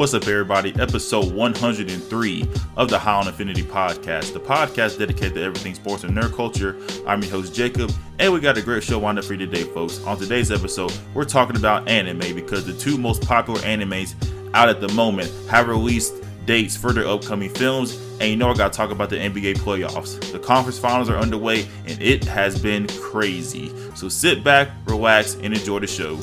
What's up, everybody? Episode 103 of the High on Infinity podcast, the podcast dedicated to everything sports and nerd culture. I'm your host, Jacob, and we got a great show lined up for you today, folks. On today's episode, we're talking about anime because the two most popular animes out at the moment have released dates for their upcoming films. And you know, I got to talk about the NBA playoffs. The conference finals are underway, and it has been crazy. So sit back, relax, and enjoy the show.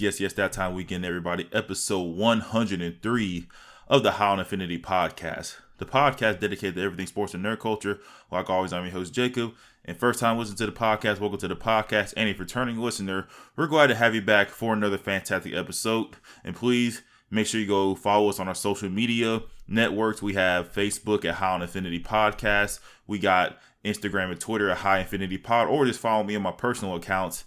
Yes, yes, that time weekend, everybody. Episode 103 of the High on Infinity podcast. The podcast dedicated to everything sports and nerd culture. Like always, I'm your host, Jacob. And first time listening to the podcast, welcome to the podcast. And returning listener, we're glad to have you back for another fantastic episode. And please make sure you go follow us on our social media networks. We have Facebook at High on Infinity Podcast. We got Instagram and Twitter at High Infinity Pod, or just follow me on my personal accounts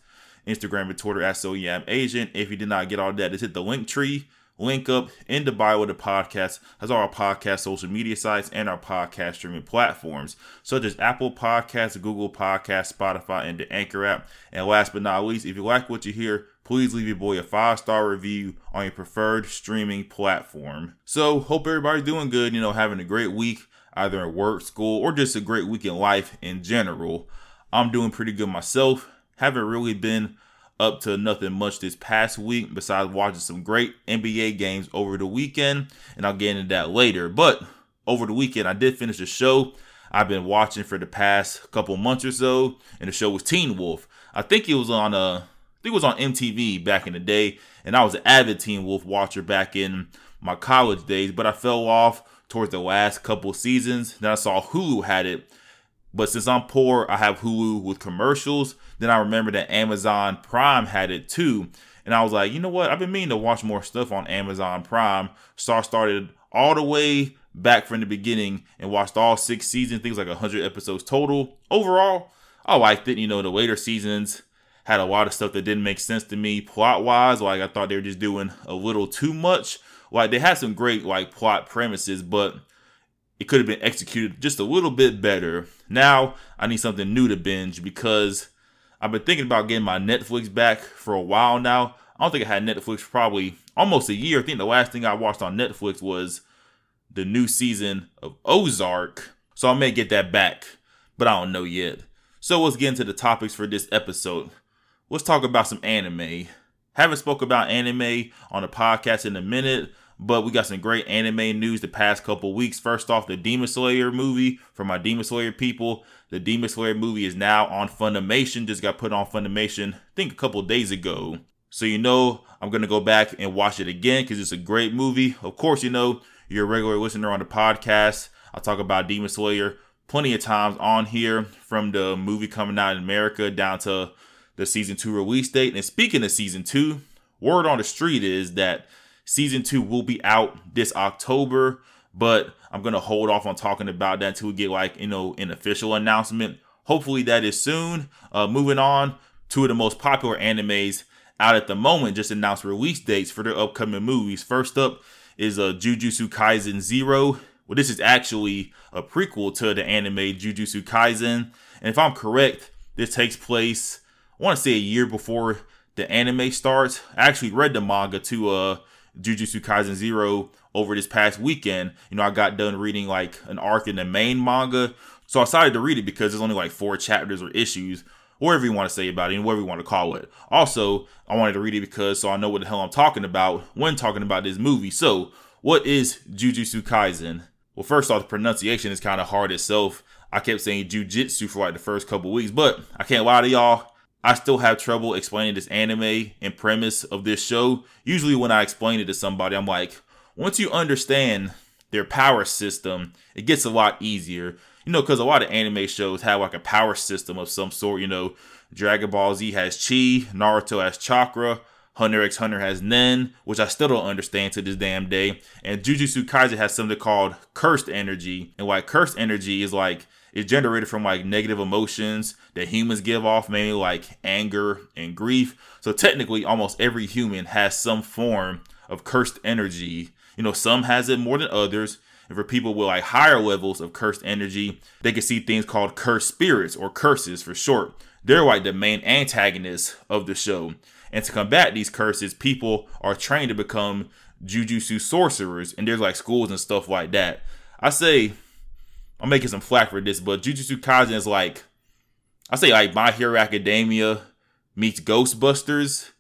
Instagram and Twitter at So Agent. If you did not get all that, just hit the link tree, link up in the bio of the podcast. Has all our podcast social media sites and our podcast streaming platforms, such as Apple Podcasts, Google Podcasts, Spotify, and the Anchor app. And last but not least, if you like what you hear, please leave your boy a five star review on your preferred streaming platform. So, hope everybody's doing good, you know, having a great week, either at work, school, or just a great week in life in general. I'm doing pretty good myself haven't really been up to nothing much this past week besides watching some great NBA games over the weekend, and I'll get into that later. But over the weekend, I did finish a show I've been watching for the past couple months or so, and the show was Teen Wolf. I think it was on uh, I think it was on MTV back in the day, and I was an avid Teen Wolf watcher back in my college days, but I fell off towards the last couple seasons. Then I saw Hulu had it but since I'm poor, I have Hulu with commercials. Then I remember that Amazon Prime had it too. And I was like, you know what? I've been meaning to watch more stuff on Amazon Prime. So I started all the way back from the beginning and watched all six seasons, things like 100 episodes total. Overall, I liked it. You know, the later seasons had a lot of stuff that didn't make sense to me plot wise. Like, I thought they were just doing a little too much. Like, they had some great, like, plot premises, but it could have been executed just a little bit better. Now I need something new to binge because I've been thinking about getting my Netflix back for a while now. I don't think I had Netflix probably almost a year. I think the last thing I watched on Netflix was the new season of Ozark. So I may get that back, but I don't know yet. So let's get into the topics for this episode. Let's talk about some anime. Haven't spoke about anime on the podcast in a minute, but we got some great anime news the past couple weeks. First off, the Demon Slayer movie for my Demon Slayer people. The Demon Slayer movie is now on Funimation. Just got put on Funimation, I think a couple days ago. So you know I'm gonna go back and watch it again because it's a great movie. Of course, you know you're a regular listener on the podcast. I talk about Demon Slayer plenty of times on here, from the movie coming out in America down to the season two release date. And speaking of season two, word on the street is that Season two will be out this October, but I'm gonna hold off on talking about that until we get like you know an official announcement. Hopefully that is soon. Uh, moving on, two of the most popular animes out at the moment just announced release dates for their upcoming movies. First up is uh, Jujutsu Kaisen Zero. Well, this is actually a prequel to the anime Jujutsu Kaisen, and if I'm correct, this takes place I want to say a year before the anime starts. I actually read the manga to uh Jujutsu Kaisen Zero over this past weekend. You know, I got done reading like an arc in the main manga. So I decided to read it because there's only like four chapters or issues, whatever you want to say about it, and whatever you want to call it. Also, I wanted to read it because so I know what the hell I'm talking about when talking about this movie. So, what is Jujutsu Kaisen? Well, first off, the pronunciation is kind of hard itself. I kept saying jujitsu for like the first couple weeks, but I can't lie to y'all. I still have trouble explaining this anime and premise of this show. Usually, when I explain it to somebody, I'm like, once you understand their power system, it gets a lot easier. You know, because a lot of anime shows have like a power system of some sort. You know, Dragon Ball Z has Chi, Naruto has Chakra, Hunter x Hunter has Nen, which I still don't understand to this damn day. And Jujutsu Kaisen has something called Cursed Energy. And why Cursed Energy is like it's generated from like negative emotions that humans give off, mainly like anger and grief. So technically, almost every human has some form of cursed energy. You know, some has it more than others. And for people with like higher levels of cursed energy, they can see things called cursed spirits or curses for short. They're like the main antagonists of the show. And to combat these curses, people are trained to become jujutsu sorcerers. And there's like schools and stuff like that. I say, I'm making some flack for this, but Jujutsu Kaisen is like, I say like My Hero Academia meets Ghostbusters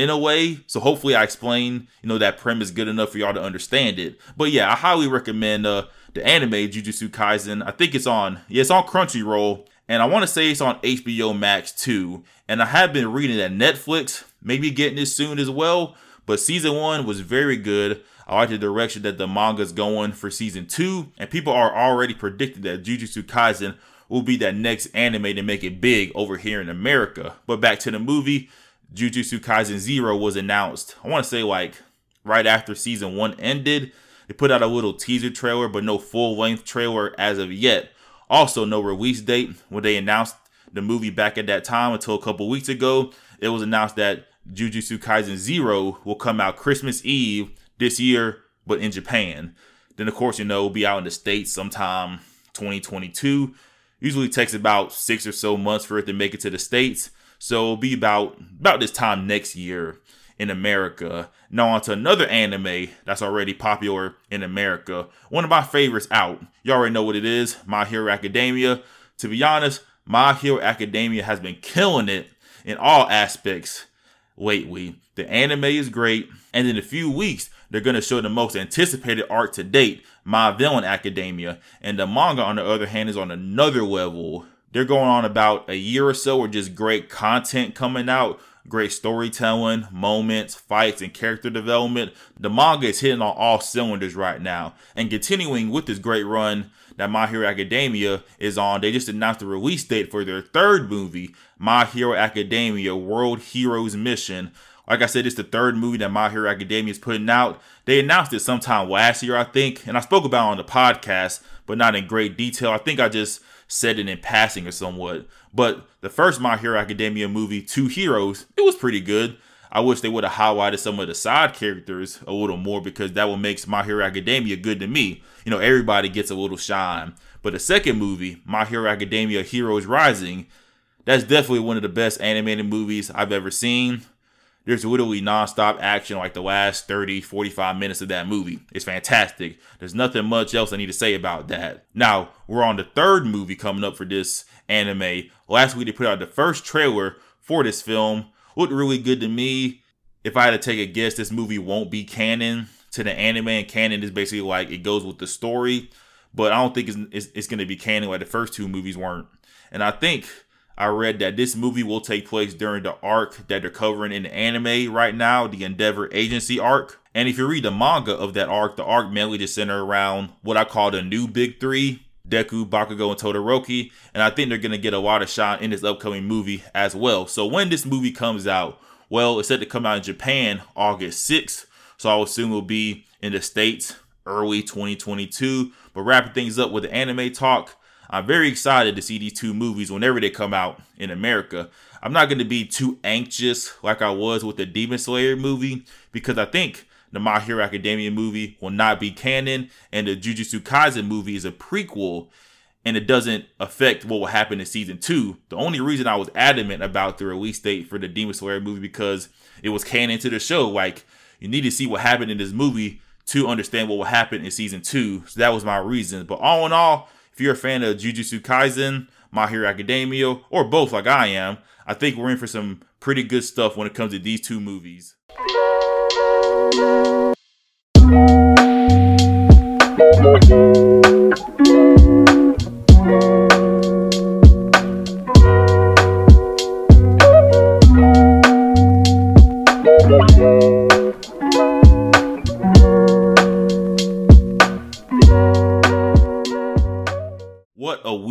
in a way. So hopefully I explain, you know, that premise good enough for y'all to understand it. But yeah, I highly recommend uh the anime Jujutsu Kaisen. I think it's on yeah, it's on Crunchyroll. And I want to say it's on HBO Max too. And I have been reading that Netflix, maybe getting it soon as well. But season one was very good. I like the direction that the manga's going for season two. And people are already predicting that Jujutsu Kaisen will be that next anime to make it big over here in America. But back to the movie, Jujutsu Kaisen Zero was announced, I want to say like right after season one ended. They put out a little teaser trailer, but no full length trailer as of yet. Also, no release date. When they announced the movie back at that time until a couple weeks ago, it was announced that Jujutsu Kaisen Zero will come out Christmas Eve this year, but in Japan. Then, of course, you know, will be out in the States sometime 2022. Usually takes about six or so months for it to make it to the States. So it'll be about about this time next year in America. Now on to another anime that's already popular in America. One of my favorites out. You already know what it is. My Hero Academia. To be honest, My Hero Academia has been killing it in all aspects lately. The anime is great. And in a few weeks, they're going to show the most anticipated art to date, My Villain Academia. And the manga, on the other hand, is on another level. They're going on about a year or so of just great content coming out, great storytelling, moments, fights, and character development. The manga is hitting on all cylinders right now. And continuing with this great run that My Hero Academia is on, they just announced the release date for their third movie, My Hero Academia World Heroes Mission. Like I said, it's the third movie that My Hero Academia is putting out. They announced it sometime last year, I think, and I spoke about it on the podcast, but not in great detail. I think I just said it in passing or somewhat. But the first My Hero Academia movie, Two Heroes, it was pretty good. I wish they would have highlighted some of the side characters a little more because that what makes My Hero Academia good to me. You know, everybody gets a little shine. But the second movie, My Hero Academia Heroes Rising, that's definitely one of the best animated movies I've ever seen. There's literally nonstop action like the last 30, 45 minutes of that movie. It's fantastic. There's nothing much else I need to say about that. Now, we're on the third movie coming up for this anime. Last week they put out the first trailer for this film. Looked really good to me. If I had to take a guess, this movie won't be canon to the anime, and canon is basically like it goes with the story. But I don't think it's, it's, it's going to be canon like the first two movies weren't. And I think I read that this movie will take place during the arc that they're covering in the anime right now, the Endeavor Agency arc. And if you read the manga of that arc, the arc mainly just center around what I call the new big three, Deku, Bakugo, and Todoroki. And I think they're going to get a lot of shine in this upcoming movie as well. So when this movie comes out, well, it's set to come out in Japan August 6th. So I will assume it'll be in the States early 2022. But wrapping things up with the anime talk, I'm very excited to see these two movies whenever they come out in America. I'm not going to be too anxious like I was with the Demon Slayer movie because I think the My Hero Academia movie will not be canon and the Jujutsu Kaisen movie is a prequel and it doesn't affect what will happen in season two. The only reason I was adamant about the release date for the Demon Slayer movie because it was canon to the show. Like you need to see what happened in this movie to understand what will happen in season two. So that was my reason. But all in all, if you're a fan of Jujutsu Kaisen, My Hero Academia, or both like I am, I think we're in for some pretty good stuff when it comes to these two movies.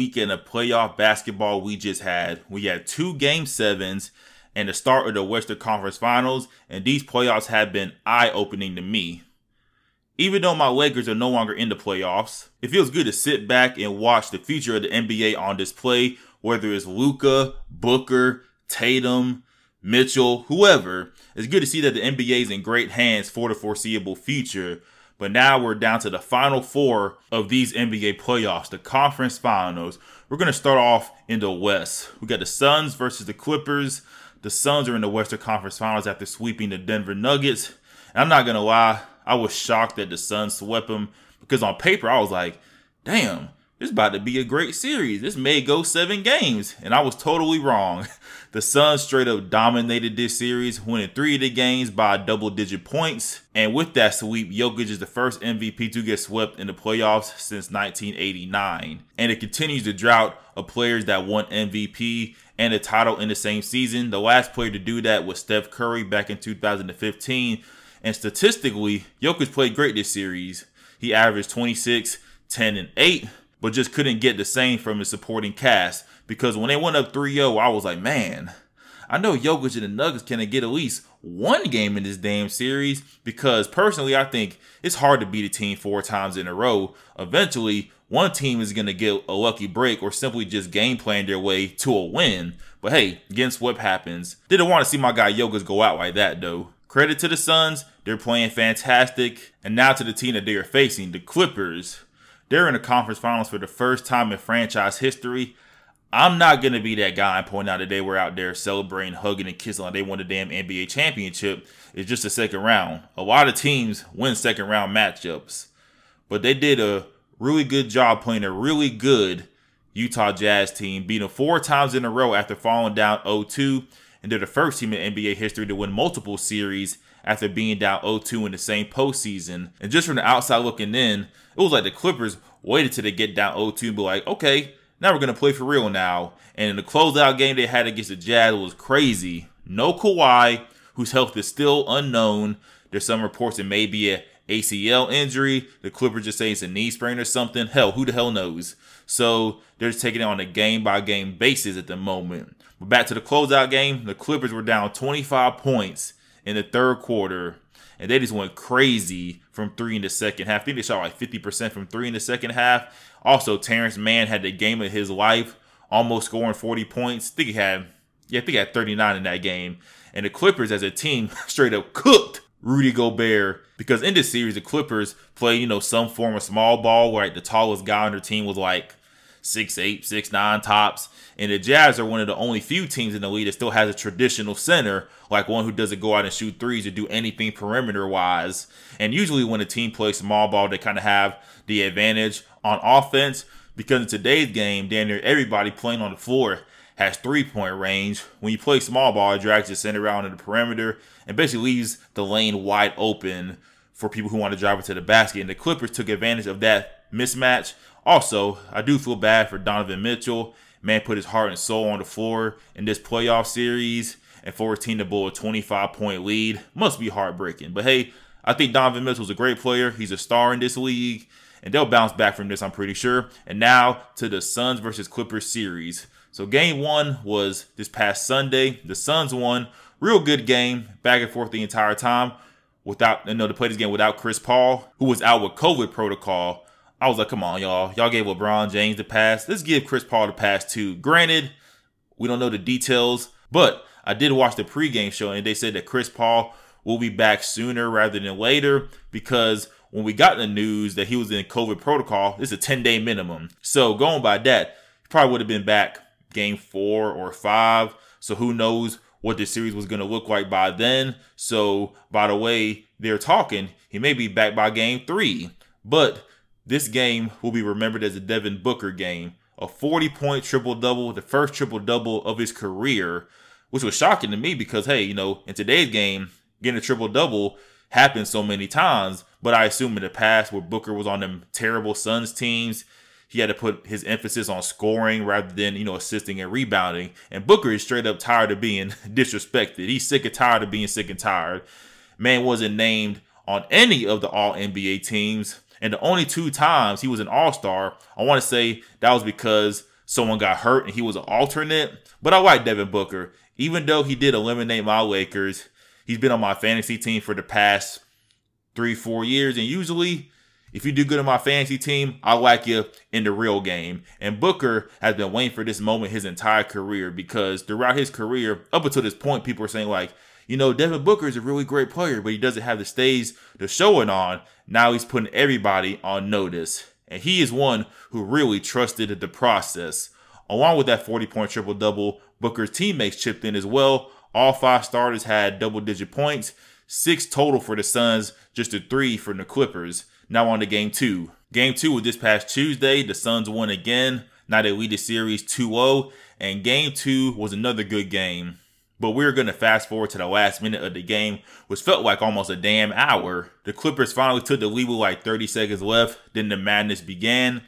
Weekend of playoff basketball we just had. We had two game sevens and the start of the Western Conference Finals, and these playoffs have been eye opening to me. Even though my Lakers are no longer in the playoffs, it feels good to sit back and watch the future of the NBA on display, whether it's Luka, Booker, Tatum, Mitchell, whoever. It's good to see that the NBA is in great hands for the foreseeable future. But now we're down to the final four of these NBA playoffs, the conference finals. We're going to start off in the West. We got the Suns versus the Clippers. The Suns are in the Western Conference Finals after sweeping the Denver Nuggets. And I'm not going to lie, I was shocked that the Suns swept them because on paper, I was like, damn, this is about to be a great series. This may go seven games. And I was totally wrong. The Suns straight up dominated this series, winning three of the games by double digit points. And with that sweep, Jokic is the first MVP to get swept in the playoffs since 1989. And it continues the drought of players that won MVP and a title in the same season. The last player to do that was Steph Curry back in 2015. And statistically, Jokic played great this series. He averaged 26, 10, and 8 but just couldn't get the same from his supporting cast because when they went up 3-0, I was like, man, I know Jokic and the Nuggets can get at least one game in this damn series because personally, I think it's hard to beat a team four times in a row. Eventually, one team is going to get a lucky break or simply just game plan their way to a win. But hey, against what happens, didn't want to see my guy Jokic go out like that though. Credit to the Suns, they're playing fantastic. And now to the team that they are facing, the Clippers. They're in the conference finals for the first time in franchise history. I'm not gonna be that guy and point out that they were out there celebrating, hugging, and kissing like they won the damn NBA championship. It's just a second round. A lot of teams win second round matchups, but they did a really good job playing a really good Utah Jazz team, beating them four times in a row after falling down 0-2, and they're the first team in NBA history to win multiple series after being down 0-2 in the same postseason. And just from the outside looking in, it was like the Clippers waited till they get down 0-2 and be like, okay, now we're gonna play for real now. And in the closeout game they had against the Jazz was crazy. No Kawhi, whose health is still unknown. There's some reports it may be a ACL injury. The Clippers just say it's a knee sprain or something. Hell, who the hell knows? So they're just taking it on a game by game basis at the moment. But back to the closeout game, the Clippers were down 25 points in the third quarter, and they just went crazy from three in the second half. I think they shot like 50% from three in the second half. Also, Terance Mann had the game of his life, almost scoring 40 points. I think he had, yeah, I think he had 39 in that game. And the Clippers, as a team, straight up cooked Rudy Gobert because in this series, the Clippers play, you know, some form of small ball where like, the tallest guy on their team was like six eight, six nine tops. And the Jazz are one of the only few teams in the league that still has a traditional center, like one who doesn't go out and shoot threes or do anything perimeter wise. And usually when a team plays small ball, they kind of have the advantage on offense because in today's game, damn near everybody playing on the floor has three point range. When you play small ball, it drags the center out into the perimeter and basically leaves the lane wide open for people who want to drive it to the basket. And the Clippers took advantage of that mismatch also, I do feel bad for Donovan Mitchell. Man put his heart and soul on the floor in this playoff series, and for a team to blow a 25 point lead must be heartbreaking. But hey, I think Donovan Mitchell's a great player. He's a star in this league, and they'll bounce back from this, I'm pretty sure. And now to the Suns versus Clippers series. So game one was this past Sunday. The Suns won. Real good game, back and forth the entire time. Without, you know, to play this game without Chris Paul, who was out with COVID protocol. I was like, come on, y'all. Y'all gave LeBron James the pass. Let's give Chris Paul the pass too. Granted, we don't know the details, but I did watch the pregame show and they said that Chris Paul will be back sooner rather than later because when we got the news that he was in COVID protocol, it's a 10 day minimum. So going by that, he probably would have been back game four or five. So who knows what the series was going to look like by then. So by the way they're talking, he may be back by game three. But this game will be remembered as a Devin Booker game. A 40 point triple double, the first triple double of his career, which was shocking to me because, hey, you know, in today's game, getting a triple double happens so many times. But I assume in the past, where Booker was on them terrible Suns teams, he had to put his emphasis on scoring rather than, you know, assisting and rebounding. And Booker is straight up tired of being disrespected. He's sick and tired of being sick and tired. Man wasn't named on any of the all NBA teams. And the only two times he was an all star, I want to say that was because someone got hurt and he was an alternate. But I like Devin Booker. Even though he did eliminate my Lakers, he's been on my fantasy team for the past three, four years. And usually, if you do good on my fantasy team, I like you in the real game. And Booker has been waiting for this moment his entire career because throughout his career, up until this point, people are saying, like, you know, Devin Booker is a really great player, but he doesn't have the stage to show it on. Now he's putting everybody on notice. And he is one who really trusted the process. Along with that 40 point triple double, Booker's teammates chipped in as well. All five starters had double digit points, six total for the Suns, just a three for the Clippers. Now on to game two. Game two was this past Tuesday. The Suns won again. Now they lead the series 2 0. And game two was another good game. But we're going to fast forward to the last minute of the game, which felt like almost a damn hour. The Clippers finally took the lead with like 30 seconds left. Then the madness began.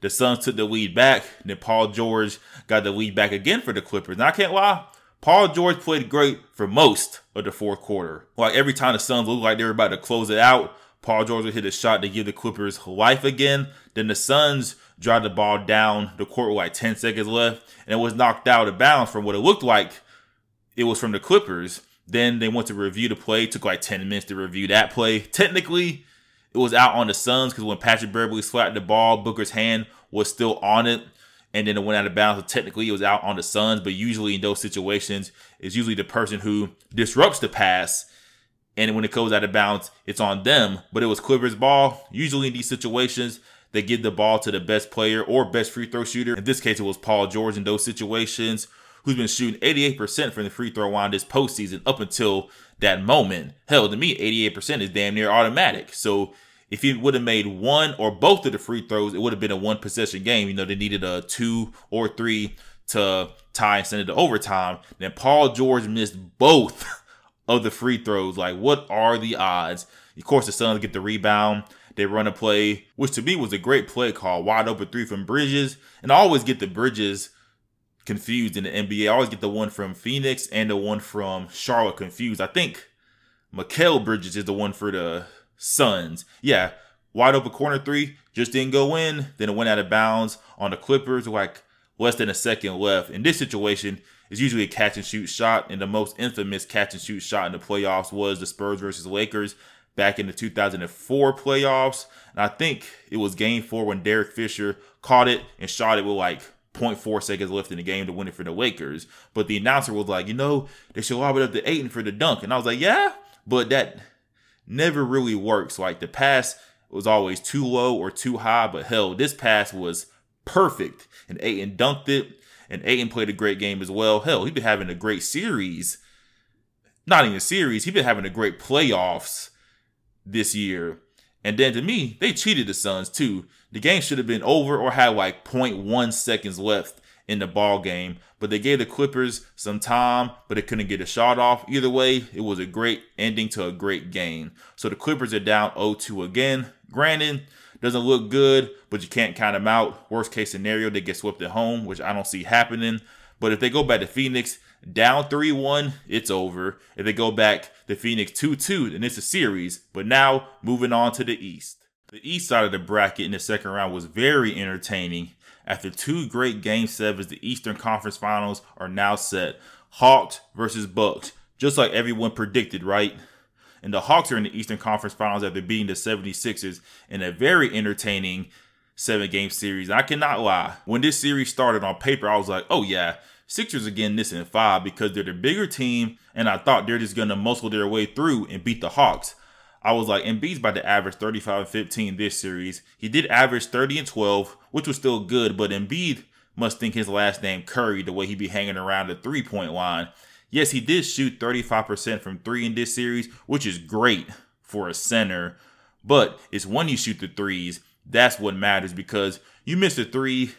The Suns took the lead back. Then Paul George got the lead back again for the Clippers. Now, I can't lie. Paul George played great for most of the fourth quarter. Like every time the Suns looked like they were about to close it out, Paul George would hit a shot to give the Clippers life again. Then the Suns drive the ball down the court with like 10 seconds left, and it was knocked out of bounds from what it looked like it was from the Clippers. Then they went to review the play. It took like 10 minutes to review that play. Technically, it was out on the Suns because when Patrick Beverley slapped the ball, Booker's hand was still on it. And then it went out of bounds. So technically, it was out on the Suns. But usually in those situations, it's usually the person who disrupts the pass. And when it goes out of bounds, it's on them. But it was Clippers' ball. Usually in these situations, they give the ball to the best player or best free throw shooter. In this case, it was Paul George in those situations who's been shooting 88% from the free throw line this postseason up until that moment. Hell, to me, 88% is damn near automatic. So if he would have made one or both of the free throws, it would have been a one possession game. You know, they needed a two or three to tie and send it to overtime. Then Paul George missed both of the free throws. Like, what are the odds? Of course, the Suns get the rebound. They run a play, which to me was a great play call. Wide open three from Bridges. And I always get the Bridges confused in the NBA. I always get the one from Phoenix and the one from Charlotte confused. I think Mikal Bridges is the one for the Suns. Yeah, wide open corner three just didn't go in. Then it went out of bounds on the Clippers, like less than a second left. In this situation, it's usually a catch and shoot shot, and the most infamous catch and shoot shot in the playoffs was the Spurs versus Lakers back in the 2004 playoffs. And I think it was game four when Derek Fisher caught it and shot it with like 0.4 seconds left in the game to win it for the Lakers. But the announcer was like, you know, they should lob it up to Ayton for the dunk. And I was like, yeah, but that never really works. Like the pass was always too low or too high. But hell, this pass was perfect. And Ayton dunked it. And Ayton played a great game as well. Hell, he's been having a great series. Not even series, he's been having a great playoffs this year. And then to me, they cheated the Suns too. The game should have been over or had like 0.1 seconds left in the ball game, but they gave the Clippers some time, but they couldn't get a shot off. Either way, it was a great ending to a great game. So the Clippers are down 0-2 again. Granted, doesn't look good, but you can't count them out. Worst case scenario, they get swept at home, which I don't see happening. But if they go back to Phoenix, down 3 1, it's over. If they go back to Phoenix 2 2, then it's a series. But now, moving on to the East. The East side of the bracket in the second round was very entertaining. After two great game sevens, the Eastern Conference Finals are now set. Hawks versus Bucks, just like everyone predicted, right? And the Hawks are in the Eastern Conference Finals after beating the 76ers in a very entertaining seven game series. I cannot lie. When this series started on paper, I was like, oh yeah, Sixers again this in five because they're the bigger team, and I thought they're just gonna muscle their way through and beat the Hawks. I was like, Embiid's about to average 35 and 15 this series. He did average 30 and 12, which was still good, but Embiid must think his last name Curry the way he be hanging around the three point line. Yes, he did shoot 35% from three in this series, which is great for a center, but it's when you shoot the threes that's what matters because you miss a three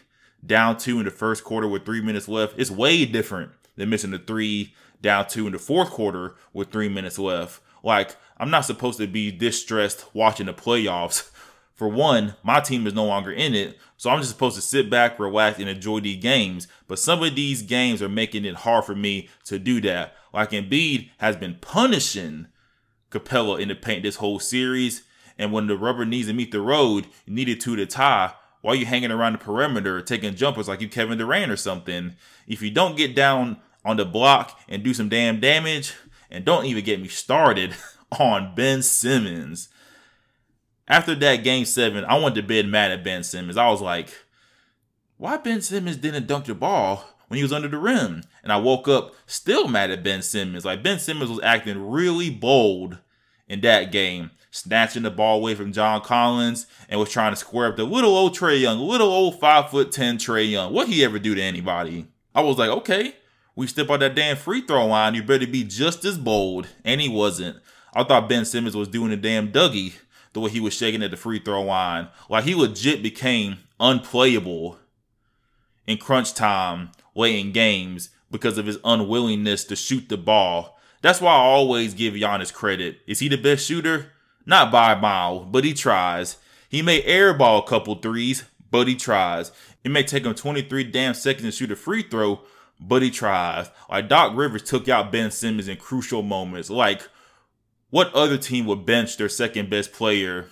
down two in the first quarter with three minutes left. It's way different than missing the three down two in the fourth quarter with three minutes left. Like, I'm not supposed to be distressed watching the playoffs. For one, my team is no longer in it, so I'm just supposed to sit back, relax, and enjoy these games. But some of these games are making it hard for me to do that. Like Embiid has been punishing Capela in the paint this whole series. And when the rubber needs to meet the road, you needed two to tie. Why are you hanging around the perimeter taking jumpers like you Kevin Durant or something? If you don't get down on the block and do some damn damage, and don't even get me started on Ben Simmons. After that game seven, I went to bed mad at Ben Simmons. I was like, why Ben Simmons didn't dunk the ball when he was under the rim? And I woke up still mad at Ben Simmons. Like Ben Simmons was acting really bold in that game, snatching the ball away from John Collins and was trying to square up the little old Trae Young, little old five foot ten Trae Young. What he ever do to anybody? I was like, okay, we step on that damn free throw line. You better be just as bold. And he wasn't. I thought Ben Simmons was doing a damn Dougie the way he was shaking at the free throw line. Like he legit became unplayable in crunch time late in games because of his unwillingness to shoot the ball. That's why I always give Giannis credit. Is he the best shooter? Not by a mile, but he tries. He may airball a couple threes, but he tries. It may take him 23 damn seconds to shoot a free throw, but he tries. Like Doc Rivers took out Ben Simmons in crucial moments. Like, what other team would bench their second best player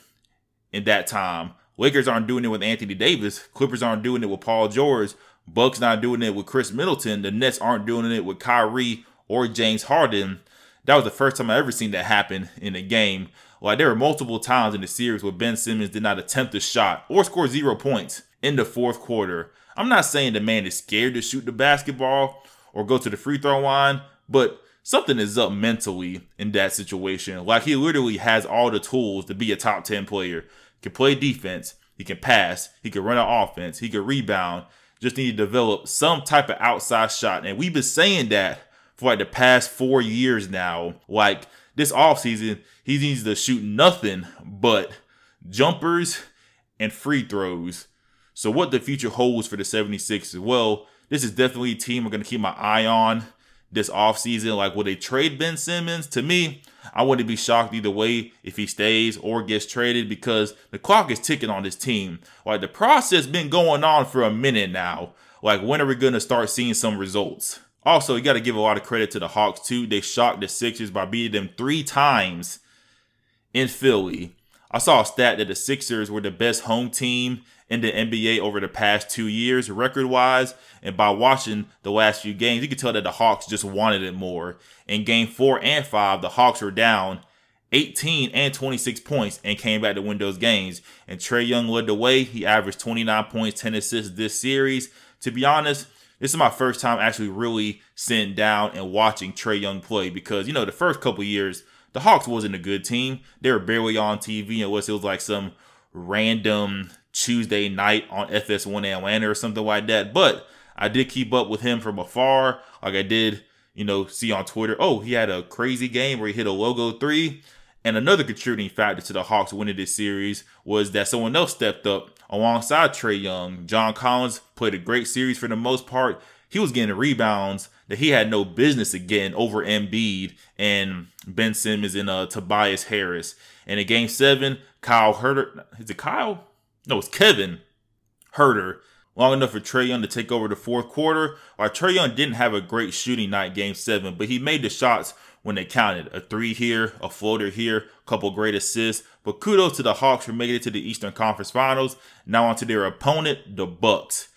in that time? Lakers aren't doing it with Anthony Davis. Clippers aren't doing it with Paul George. Bucks not doing it with Khris Middleton. The Nets aren't doing it with Kyrie or James Harden. That was the first time I ever seen that happen in a game. Like there were multiple times in the series where Ben Simmons did not attempt a shot or score zero points in the fourth quarter. I'm not saying the man is scared to shoot the basketball or go to the free throw line, but something is up mentally in that situation. Like he literally has all the tools to be a top 10 player. He can play defense, he can pass, he can run an offense, he can rebound, just need to develop some type of outside shot. And we've been saying that for like the past four years now. Like this offseason, he needs to shoot nothing but jumpers and free throws. So what the future holds for the 76ers? Well, this is definitely a team I'm going to keep my eye on this offseason. Like, will they trade Ben Simmons? To me, I wouldn't be shocked either way if he stays or gets traded because the clock is ticking on this team. Like, the process been going on for a minute now. Like, when are we going to start seeing some results? Also, you got to give a lot of credit to the Hawks, too. They shocked the Sixers by beating them three times in Philly. I saw a stat that the Sixers were the best home team in the NBA over the past two years, record wise. And by watching the last few games, you could tell that the Hawks just wanted it more. In game four and five, the Hawks were down 18 and 26 points and came back to win those games. And Trae Young led the way. He averaged 29 points, 10 assists this series. To be honest, this is my first time actually really sitting down and watching Trae Young play because, you know, the first couple years, the Hawks wasn't a good team. They were barely on TV and it was like some random Tuesday night on FS1 Atlanta or something like that. But I did keep up with him from afar. Like I did, you know, see on Twitter, oh, he had a crazy game where he hit a logo three. And another contributing factor to the Hawks winning this series was that someone else stepped up alongside Trae Young. John Collins played a great series for the most part. He was getting rebounds that he had no business again over Embiid and Ben Simmons and uh, Tobias Harris. And in game seven, Kyle Herder. is it Kyle? no, it's Kevin Herder. long enough for Trae Young to take over the fourth quarter. While Trae Young didn't have a great shooting night, game seven, but he made the shots when they counted. A three here, a floater here, a couple great assists. But kudos to the Hawks for making it to the Eastern Conference Finals. Now on to their opponent, the Bucks.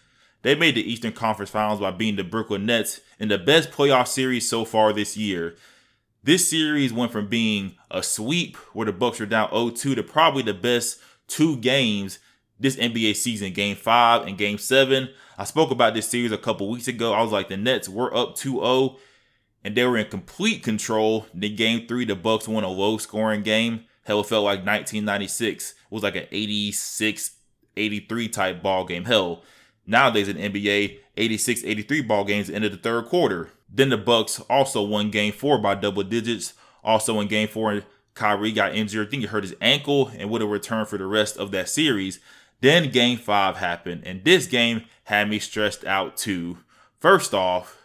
They made the Eastern Conference Finals by beating the Brooklyn Nets in the best playoff series so far this year. This series went from being a sweep where the Bucks were down 0-2 to probably the best two games this NBA season, game five and game seven. I spoke about this series a couple weeks ago. I was like, the Nets were up 2-0 and they were in complete control. Then game three, the Bucks won a low scoring game. Hell, it felt like 1996. It was like an 86, 83 type ball game. Hell, nowadays in NBA, 86, 83 ball games into the third quarter. Then the Bucks also won game four by double digits. Also in game four, Kyrie got injured. I think he hurt his ankle and would have returned for the rest of that series. Then game five happened, and this game had me stressed out too. First off,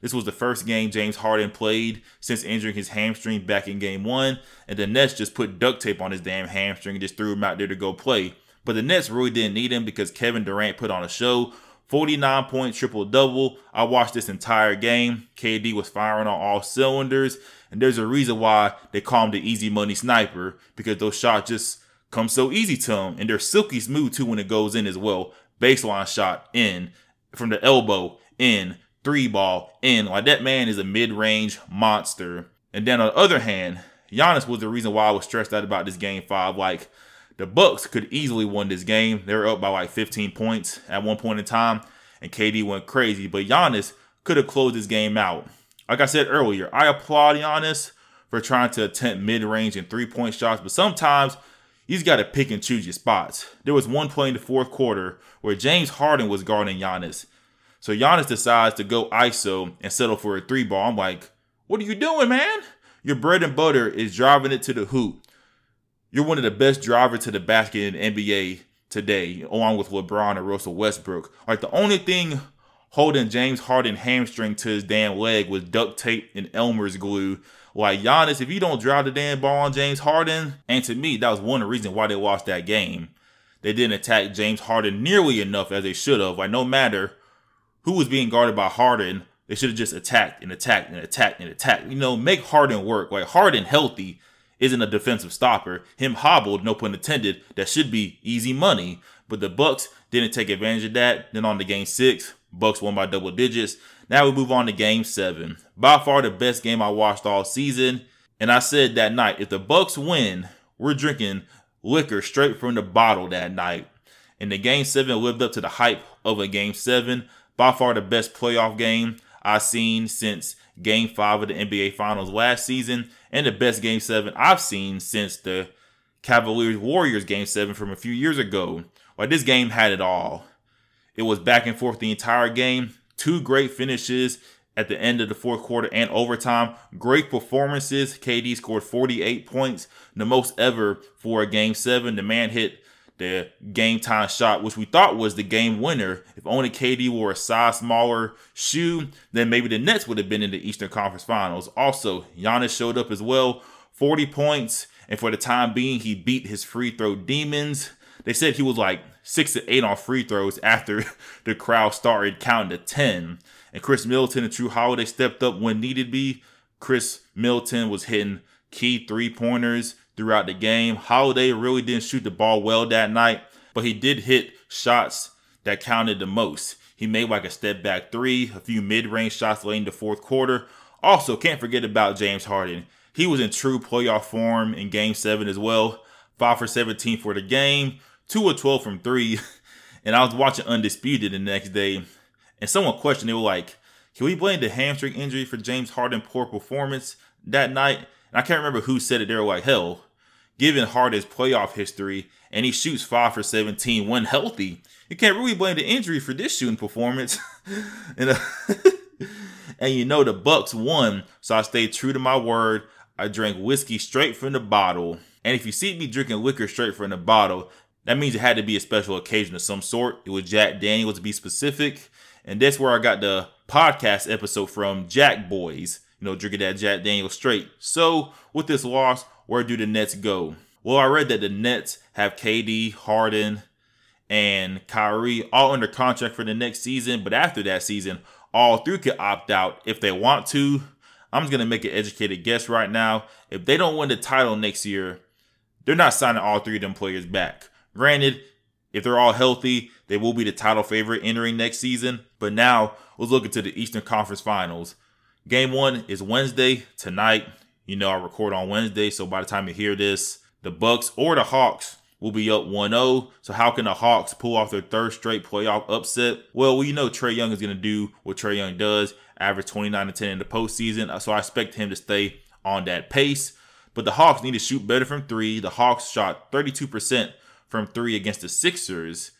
this was the first game James Harden played since injuring his hamstring back in game one, and the Nets just put duct tape on his damn hamstring and just threw him out there to go play. But the Nets really didn't need him because Kevin Durant put on a show. 49 point triple double. I watched this entire game. KD was firing on all cylinders. And there's a reason why they call him the easy money sniper because those shots just come so easy to him. And they're silky smooth too when it goes in as well. Baseline shot in from the elbow in three ball in. Like that man is a mid range monster. And then on the other hand, Giannis was the reason why I was stressed out about this game five. Like The Bucks could easily won this game. They were up by like 15 points at one point in time, and KD went crazy. But Giannis could have closed this game out. Like I said earlier, I applaud Giannis for trying to attempt mid-range and three-point shots, but sometimes he's got to pick and choose your spots. There was one play in the fourth quarter where James Harden was guarding Giannis. So Giannis decides to go ISO and settle for a three ball. I'm like, what are you doing, man? Your bread and butter is driving it to the hoop. You're one of the best drivers to the basket in NBA today, along with LeBron and Russell Westbrook. Like the only thing holding James Harden hamstring to his damn leg was duct tape and Elmer's glue. Like Giannis, if you don't drive the damn ball on James Harden, and to me, that was one of the reasons why they lost that game. They didn't attack James Harden nearly enough as they should have. Like no matter who was being guarded by Harden, they should have just attacked and attacked and attacked and attacked. You know, make Harden work. Like Harden healthy isn't a defensive stopper. Him hobbled, no pun intended, that should be easy money. But the Bucks didn't take advantage of that. Then on to game six, Bucks won by double digits. Now we move on to game seven. By far the best game I watched all season. And I said that night, if the Bucks win, we're drinking liquor straight from the bottle that night. And the game seven lived up to the hype of a game seven. By far the best playoff game I've seen since game five of the NBA Finals last season, and the best game seven I've seen since the Cavaliers Warriors game seven from a few years ago. Like this game had it all. It was back and forth the entire game. Two great finishes at the end of the fourth quarter and overtime. Great performances. KD scored 48 points, the most ever for a game seven. The man hit the game time shot, which we thought was the game winner. If only KD wore a size smaller shoe, then maybe the Nets would have been in the Eastern Conference Finals. Also, Giannis showed up as well, 40 points, and for the time being, he beat his free throw demons. They said he was like six to eight on free throws after the crowd started counting to 10. And Khris Middleton and Jrue Holiday stepped up when needed be. Khris Middleton was hitting key three pointers throughout the game. Holiday really didn't shoot the ball well that night, but he did hit shots that counted the most. He made like a step back three, a few mid range shots late in the fourth quarter. Also, can't forget about James Harden. He was in true playoff form in game seven as well. Five for 17 for the game, two or 12 from three. And I was watching Undisputed the next day, and someone questioned, they were like, can we blame the hamstring injury for James Harden poor performance that night? And I can't remember who said it. They were like, hell, given Harden's playoff history, and he shoots five for 17 when healthy, you can't really blame the injury for this shooting performance. and, uh, and you know the Bucks won, so I stayed true to my word. I drank whiskey straight from the bottle. And if you see me drinking liquor straight from the bottle, that means it had to be a special occasion of some sort. It was Jack Daniels to be specific. And that's where I got the podcast episode from Jack Boys, you know, drinking that Jack Daniels straight. So with this loss, where do the Nets go? Well, I read that the Nets have KD, Harden, and Kyrie all under contract for the next season. But after that season, all three could opt out if they want to. I'm just going to make an educated guess right now. If they don't win the title next year, they're not signing all three of them players back. Granted, if they're all healthy, they will be the title favorite entering next season. But now let's look into the Eastern Conference Finals. Game one is Wednesday tonight. You know, I record on Wednesday, so by the time you hear this, the Bucks or the Hawks will be up 1-0. So how can the Hawks pull off their third straight playoff upset? Well, we know Trae Young is going to do what Trae Young does, average 29 to 10 in the postseason. So I expect him to stay on that pace. But the Hawks need to shoot better from three. The Hawks shot 32% from three against the Sixers,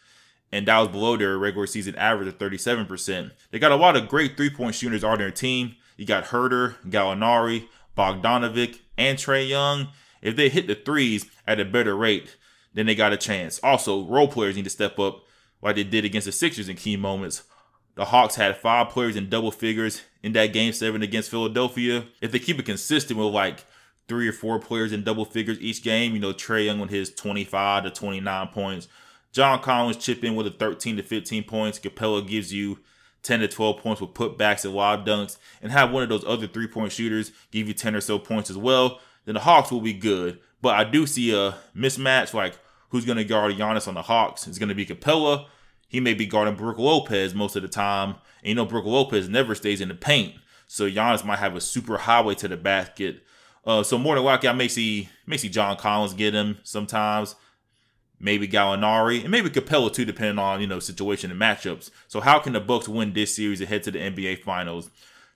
and that was below their regular season average of 37%. They got a lot of great three point shooters on their team. You got Herder, Gallinari, Bogdanovic, and Trae Young. If they hit the threes at a better rate, then they got a chance. Also, role players need to step up like they did against the Sixers in key moments. The Hawks had five players in double figures in that game seven against Philadelphia. If they keep it consistent with like three or four players in double figures each game. You know, Trae Young with his 25 to 29 points. John Collins chip in with a 13 to 15 points. Capela gives you 10 to 12 points with putbacks and lob dunks. And have one of those other three point shooters give you 10 or so points as well. Then the Hawks will be good. But I do see a mismatch like who's going to guard Giannis on the Hawks. It's going to be Capela. He may be guarding Brook Lopez most of the time. And you know, Brook Lopez never stays in the paint. So Giannis might have a super highway to the basket uh, so more than likely, I may see may see John Collins get him sometimes. Maybe Gallinari, and maybe Capela too, depending on you know situation and matchups. So how can the Bucks win this series and head to the NBA Finals?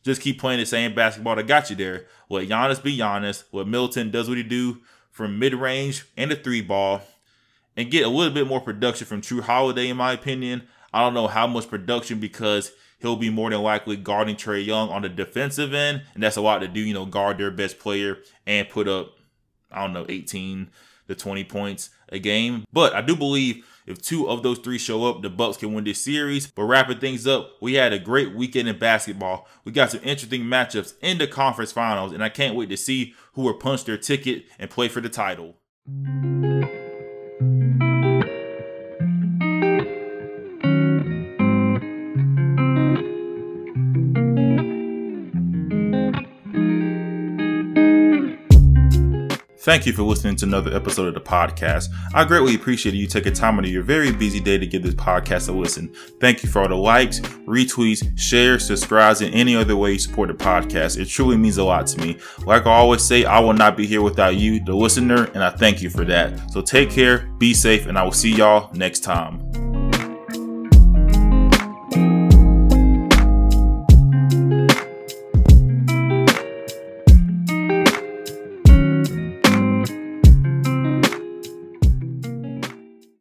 Just keep playing the same basketball that got you there. Let Giannis be Giannis. Let Middleton does what he do from mid range and the three ball, and get a little bit more production from Jrue Holiday, in my opinion. I don't know how much production because he'll be more than likely guarding Trae Young on the defensive end, and that's a lot to do. You know, guard their best player and put up, I don't know, 18 to 20 points a game. But I do believe if two of those three show up, the Bucks can win this series. But wrapping things up, we had a great weekend in basketball. We got some interesting matchups in the conference finals, and I can't wait to see who will punch their ticket and play for the title. Thank you for listening to another episode of the podcast. I greatly appreciate you taking time out of your very busy day to give this podcast a listen. Thank you for all the likes, retweets, shares, subscribes, and any other way you support the podcast. It truly means a lot to me. Like I always say, I will not be here without you, the listener, and I thank you for that. So take care, be safe, and I will see y'all next time.